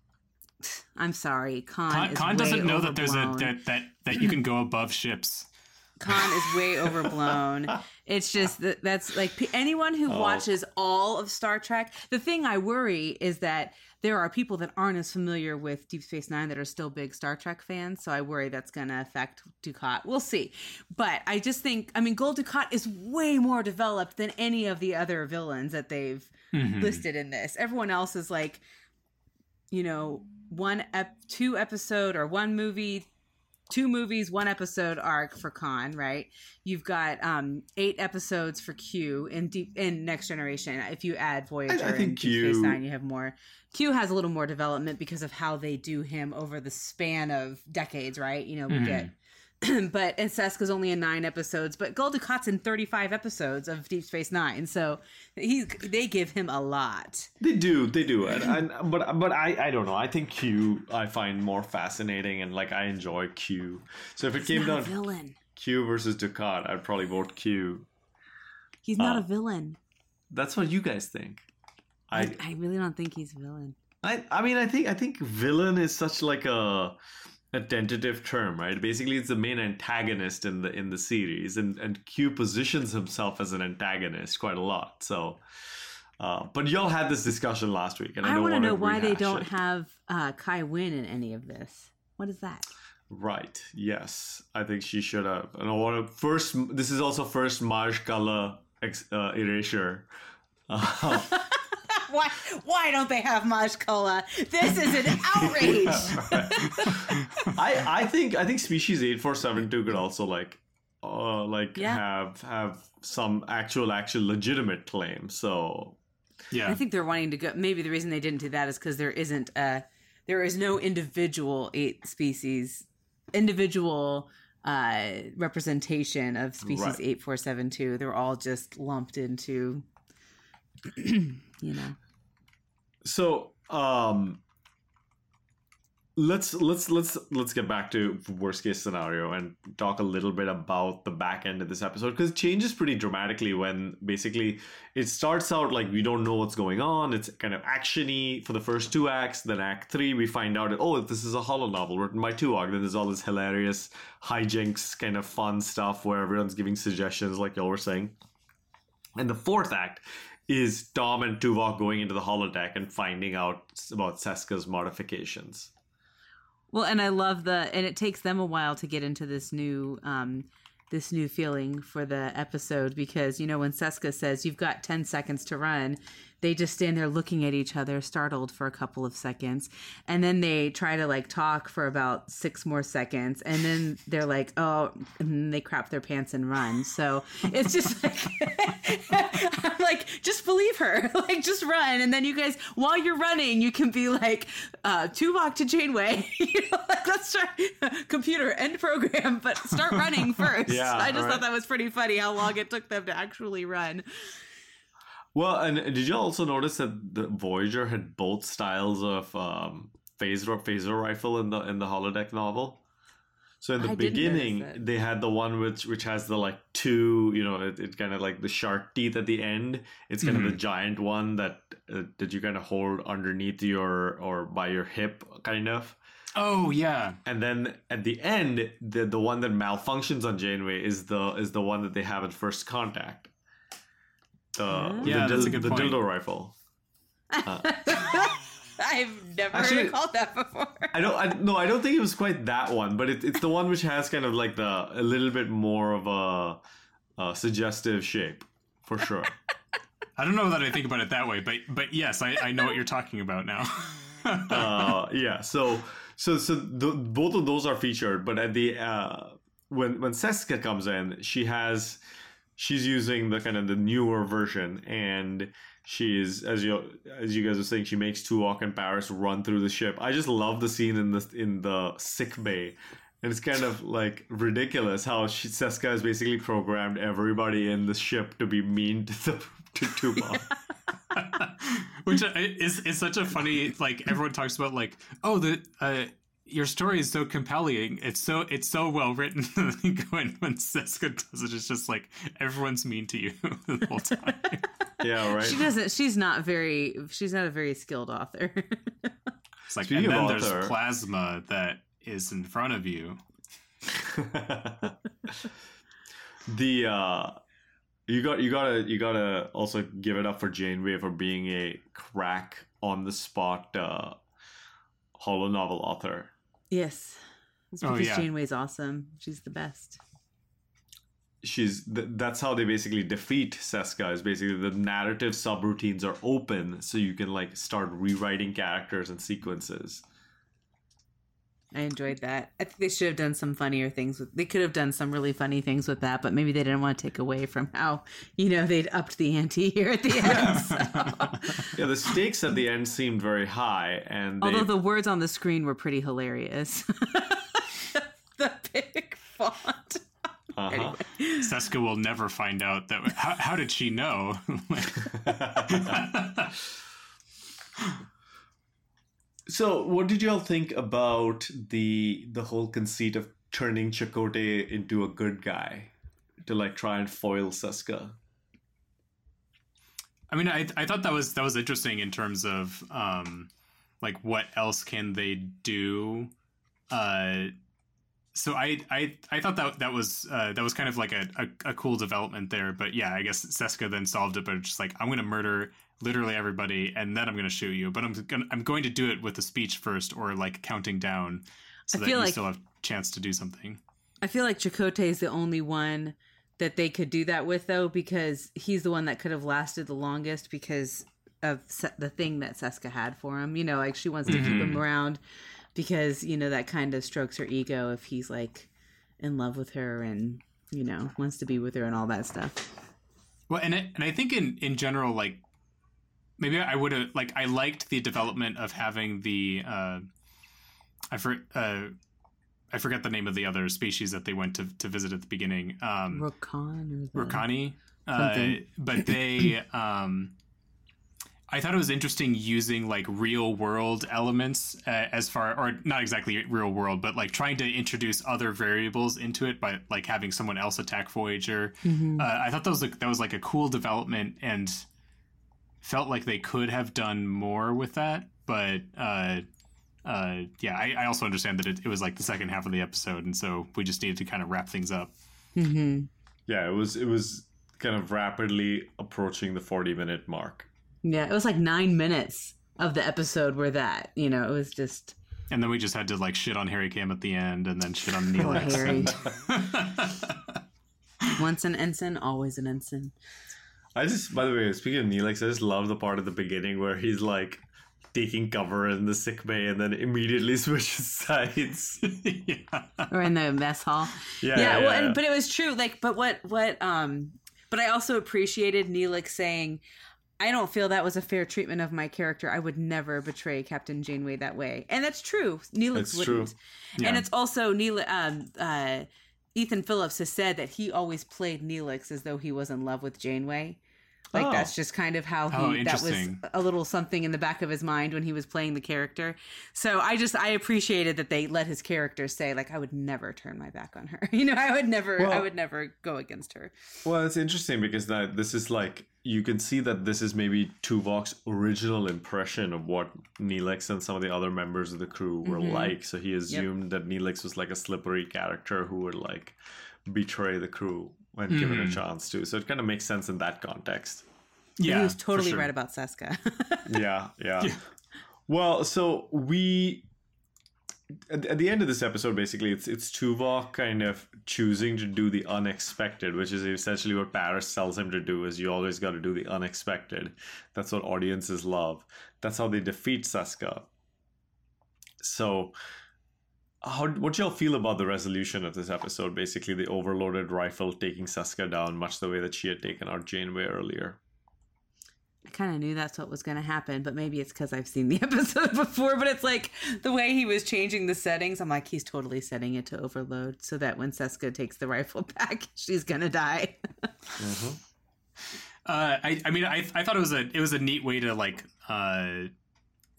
<sighs> I'm sorry, Khan. Khan, is doesn't know that there's a that, that that you can go above ships. <laughs> Khan is way overblown. It's just that that's like anyone who Oh. watches all of Star Trek. The thing I worry is that there are people that aren't as familiar with Deep Space Nine that are still big Star Trek fans. So I worry that's going to affect Dukat. We'll see. But I just think, I mean, Gul Dukat is way more developed than any of the other villains that they've Mhm. listed in this. Everyone else is like, you know, one ep- two episode or one movie, two movies, one episode arc for Khan, right? You've got um eight episodes for Q in deep in Next Generation. If you add Voyager I think and Deep Space Q- Nine, you have more. Q has a little more development because of how they do him over the span of decades, right? You know, we Mhm. get <clears throat> but and Seska's only in nine episodes, but Gul Dukat's in thirty five episodes of Deep Space Nine, so he they give him a lot. They do, they do, and, and but but I I don't know. I think Q I find more fascinating, and like I enjoy Q. So if it He's came down villain. Q versus Dukat, I'd probably vote Q. He's not Uh, a villain. That's what you guys think. I, I I really don't think he's a villain. I I mean I think I think villain is such like a a tentative term, right? Basically, it's the main antagonist in the in the series, and and Q positions himself as an antagonist quite a lot. So, uh, but y'all had this discussion last week, and I, I don't want to know why they don't it. have uh, Kai Wynn in any of this. What is that? Right. Yes, I think she should have. And I want to first. This is also first Marsh color ex, uh, erasure. <laughs> <laughs> Why why don't they have Maje Culluh? This is an <laughs> outrage. <laughs> I I think I think species eight four seven two could also like uh like Yeah. have have some actual actual legitimate claim. So Yeah. I think they're wanting to go. Maybe the reason they didn't do that is because there isn't a, there is no individual eight species, individual uh representation of species Right. eight four seven two. They're all just lumped into, <clears throat> you know. so um let's let's let's let's get back to worst case scenario and talk a little bit about the back end of this episode because it changes pretty dramatically when basically it starts out like we don't know what's going on. It's kind of actiony for the first two acts. Then act three we find out oh this is a holo novel written by Tuvok then there's all this hilarious hijinks kind of fun stuff where everyone's giving suggestions like y'all were saying. And the fourth act is Tom and Tuvok going into the holodeck and finding out about Seska's modifications. Well, and I love the, and it takes them a while to get into this new, um, this new feeling for the episode because you know when Seska says you've got ten seconds to run, they just stand there looking at each other, startled for a couple of seconds, and then they try to like talk for about six more seconds, and then they're like, oh, and they crap their pants and run. So it's just <laughs> like, I'm like, just believe her, <laughs> like just run, and then you guys, while you're running, you can be like, uh, Tuvok to Janeway, <laughs> you know, like let's start computer end program, but start running first. Yeah, I just right. thought that was pretty funny how long it took them to actually run. Well, and did you also notice that the Voyager had both styles of um, phaser phaser rifle in the in the holodeck novel? So in the I beginning, they had the one which which has the like two, you know, it, it kind of like the shark teeth at the end. It's kind of the giant one that uh, that you kind of hold underneath your or by your hip, kind of. Oh yeah. And then at the end, the the one that malfunctions on Janeway is the is the one that they have at first contact. The, Yeah, the, that's a good the point. dildo rifle. <laughs> I've never Actually- heard it called that before. I don't. I, no, I don't think it was quite that one, but it, it's the one which has kind of like the a little bit more of a, a suggestive shape, for sure. <laughs> I don't know that I think about it that way, but but yes, I, I know what you're talking about now. <laughs> uh, yeah. So so so the, both of those are featured, but at the uh, when when Seska comes in, she has she's using the kind of the newer version, and she's as you as you guys were saying, she makes Tuvok and Paris run through the ship. I just love the scene in the in the sick bay. And it's kind of like ridiculous how she, Seska has basically programmed everybody in the ship to be mean to the to Tuvok. <laughs> <laughs> Which uh, is is such a funny like everyone talks about like oh the uh, your story is so compelling it's so it's so well written and then you go in when Seska does it it's just like everyone's mean to you <laughs> the whole time. <laughs> yeah, right. She doesn't. She's not very. She's not a very skilled author. It's like Speaking and then of there's plasma that is in front of you. <laughs> the uh you got you gotta you gotta also give it up for Janeway for being a crack on the spot uh holo novel author. Yes, it's Oh, because yeah. Janeway's awesome. She's the best. She's th- that's how they basically defeat Seska is basically the narrative subroutines are open so you can like start rewriting characters and sequences. I enjoyed that. I think they should have done some funnier things with. They could have done some really funny things with that, but maybe they didn't want to take away from how you know they'd upped the ante here at the <laughs> end. so. Yeah, the stakes at the end seemed very high and they Although the words on the screen were pretty hilarious. <laughs> the big font. uh-huh. Seska will never find out that. How, how did she know? <laughs> So, what did y'all think about the the whole conceit of turning Chakotay into a good guy to like try and foil Seska? I mean, I I thought that was that was interesting in terms of um, like what else can they do? Uh, so I I I thought that that was uh, that was kind of like a, a a cool development there. But yeah, I guess Seska then solved it, but just like I'm gonna murder literally everybody and then I'm gonna shoot you, but I'm gonna I'm going to do it with a speech first or like counting down so I that you like- still have chance to do something. I feel like Chakotay is the only one that they could do that with, though, because he's the one that could have lasted the longest because of the thing that Seska had for him. You know, like she wants to keep him mm-hmm. around because you know that kind of strokes her ego if he's like in love with her and you know wants to be with her and all that stuff. Well, and it, and I think in in general, like maybe I would have like I liked the development of having the uh, I for uh, I forget the name of the other species that they went to to visit at the beginning. Um, Rokan or the... Rokani, uh, but they <laughs> um, I thought it was interesting using like real world elements uh, as far, or not exactly real world, but like trying to introduce other variables into it by like having someone else attack Voyager. Mhm. Uh, I thought that was like, that was like a cool development and felt like they could have done more with that. But uh, uh, yeah, I, I also understand that it, it was like the second half of the episode, and so we just needed to kind of wrap things up. Mm-hmm. Yeah, it was it was kind of rapidly approaching the 40 minute mark. Yeah, it was like nine minutes of the episode were that. You know, it was just And then we just had to like shit on Harry Kim at the end, and then shit on Poor Neelix. Harry. <laughs> once an ensign, always an ensign. I just, by the way, speaking of Neelix, I just love the part at the beginning where he's like taking cover in the sick bay and then immediately <laughs> switches sides. <laughs> or in the mess hall. Yeah, yeah. yeah, well, and- but it was true. Like, but what, what, um, but I also appreciated Neelix saying, "I don't feel that was a fair treatment of my character. I would never betray Captain Janeway that way." And that's true. Neelix It's wouldn't. true. And it's also Neelix, Um, uh, Ethan Phillips has said that he always played Neelix as though he was in love with Janeway. Like Oh. that's just kind of how he Oh, that was a little something in the back of his mind when he was playing the character. So I just I appreciated that they let his character say like I would never turn my back on her. <laughs> You know, I would never I would never go against her. Well, it's interesting because that this is like you can see that this is maybe Tuvok's original impression of what Neelix and some of the other members of the crew were Mhm. like. So he assumed that Neelix was like a slippery character who would like betray the crew when given a Mhm. chance to. So it kind of makes sense in that context. Yeah, he was totally sure. right about Seska. <laughs> yeah, yeah. Well, so we at, at the end of this episode, basically, it's it's Tuvok kind of choosing to do the unexpected, which is essentially what Paris tells him to do. Is you always got to do the unexpected. That's what audiences love. That's how they defeat Seska. So, how what y'all feel about the resolution of this episode? Basically, the overloaded rifle taking Seska down, much the way that she had taken out Janeway earlier. I kind of knew that's what was going to happen, but maybe it's because I've seen the <laughs> episode before. But it's like the way he was changing the settings. I'm like, he's totally setting it to overload so that when Seska takes the rifle <laughs> back, she's gonna die. Uh, I, I mean, I, I thought it was a it was a neat way to like uh,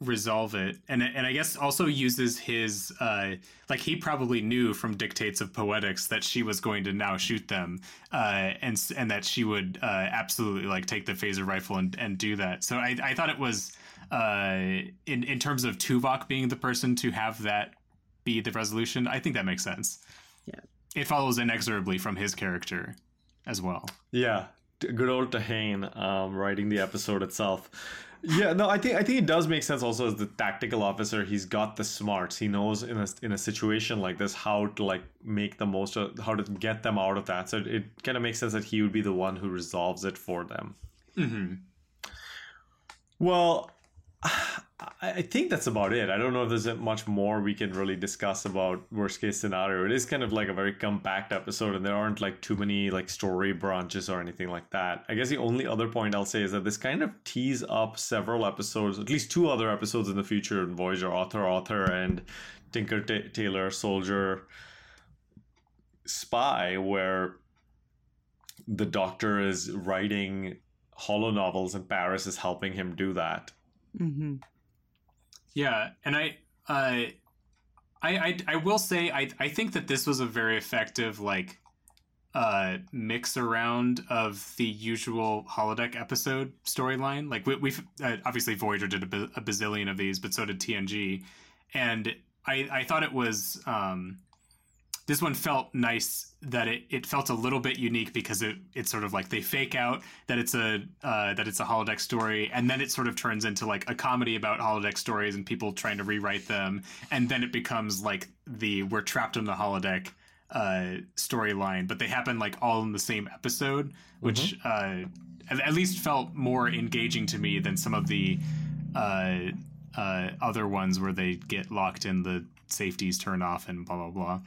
resolve it, and and I guess also uses his uh, like he probably knew from dictates of poetics that she was going to now shoot them, uh, and and that she would uh, absolutely like take the phaser rifle and, and do that. So I, I thought it was uh, in in terms of Tuvok being the person to have that be the resolution. I think that makes sense. Yeah, it follows inexorably from his character as well. Yeah, good old Tahane um, writing the episode itself. Yeah, no, I think I think it does make sense. Also, as the tactical officer, he's got the smarts. He knows in a in a situation like this how to like make the most of how to get them out of that. So it, it kind of makes sense that he would be the one who resolves it for them. Mm-hmm. Well, I think that's about it. I don't know if there's much more we can really discuss about worst case scenario. It is kind of like a very compact episode, and there aren't like too many like story branches or anything like that. I guess the only other point I'll say is that this kind of tees up several episodes, at least two other episodes in the future in Voyager, Author, Author, and Tinker Ta Tailor, Soldier, Spy, where the Doctor is writing holo novels and Paris is helping him do that. Mm-hmm. Yeah, and I, uh, I, I, I will say I, I think that this was a very effective like, uh, mix around of the usual holodeck episode storyline. Like we, we've uh, obviously Voyager did a, bazillion of these, but so did TNG, and I, I thought it was um, this one felt nice that it, it felt a little bit unique because it it's sort of like they fake out that it's a uh, that it's a holodeck story and then it sort of turns into like a comedy about holodeck stories and people trying to rewrite them and then it becomes like the we're trapped in the holodeck uh, storyline. But they happen like all in the same episode which uh, at, at least felt more engaging to me than some of the uh, uh, other ones where they get locked in the safeties turn off and blah blah blah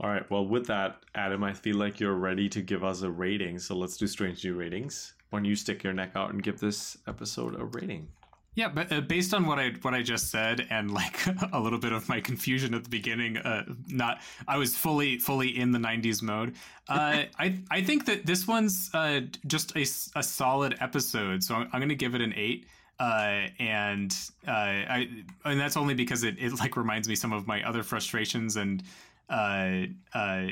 All right. Well, with that, Adam, I feel like you're ready to give us a rating. So let's do Strange New Ratings. Why don't you stick your neck out and give this episode a rating? Yeah, but uh, based on what I what I just said and like <laughs> a little bit of my confusion at the beginning, uh, not I was fully fully in the '90s mode. Uh, <laughs> I I think that this one's uh, just a, a solid episode, so I'm, I'm going to give it an eight. Uh, and uh, I and that's only because it, it like reminds me some of my other frustrations and uh, uh,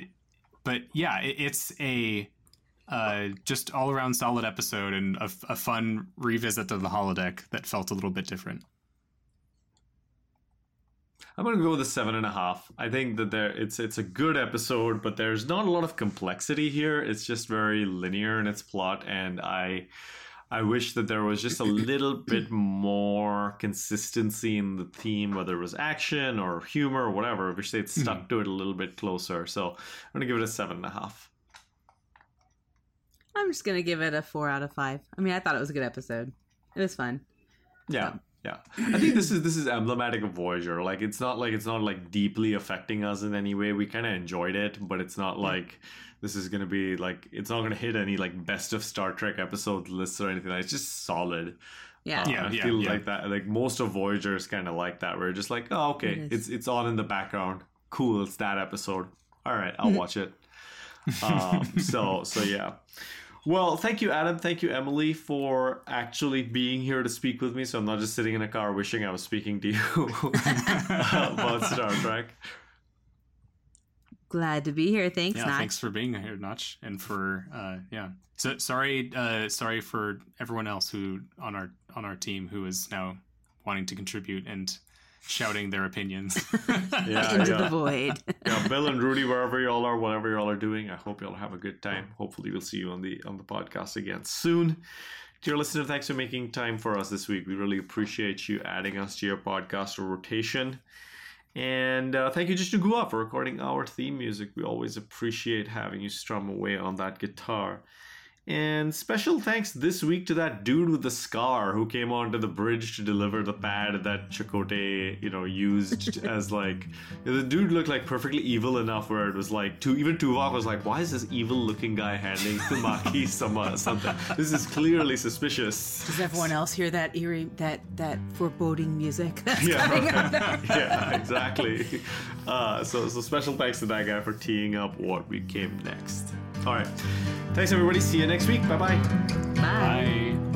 but yeah, it, it's a uh, just all around solid episode and a, a fun revisit to the holodeck that felt a little bit different. I'm gonna go with a seven and a half. I think that there it's it's a good episode, but there's not a lot of complexity here. It's just very linear in its plot, and I I wish that there was just a little bit more consistency in the theme, whether it was action or humor or whatever. I wish they'd stuck to it a little bit closer. So I'm gonna give it a seven and a half. I'm just gonna give it a four out of five. I mean, I thought it was a good episode. It was fun. Yeah. Yeah. I think this is this is emblematic of Voyager. Like it's not like it's not like deeply affecting us in any way. We kind of enjoyed it, but it's not like this is gonna be like it's not gonna hit any like best of Star Trek episode lists or anything. Like, it's just solid. Yeah. Uh, Yeah, I feel yeah. like that. Like most of Voyager is kind of like that, where you're just like, oh, okay, It is. it's it's on in the background. Cool, it's that episode. All right, I'll watch it. um, so so yeah. Well, thank you, Adam. Thank you, Emily, for actually being here to speak with me. So I'm not just sitting in a car wishing I was speaking to you <laughs> about <laughs> Star Trek. Glad to be here. Thanks, yeah, Notch. thanks for being here, Notch, and for uh, yeah. So sorry, uh, sorry for everyone else who on our on our team who is now wanting to contribute and shouting their opinions. <laughs> Yeah, Into yeah. the void. yeah, Bill and Rudy, wherever y'all are, whatever y'all are doing, I hope y'all have a good time. Hopefully, we'll see you on the on the podcast again soon. Dear listener, thanks for making time for us this week. We really appreciate you adding us to your podcast rotation. And uh, thank you, Just to Go Up, for recording our theme music. We always appreciate having you strum away on that guitar. And special thanks this week to that dude with the scar who came onto the bridge to deliver the pad that Chakotay, you know, used <laughs> as like the dude looked like perfectly evil enough where it was like to even Tuvok was like, why is this evil looking guy handing the Maquis <laughs> some uh, something? This is clearly suspicious. Does everyone else hear that eerie, that that foreboding music? That's Yeah, there? <laughs> yeah, exactly. Uh, so, so special thanks to that guy for teeing up what we came next. All right, thanks everybody. See you next week. Bye bye. Bye. Bye.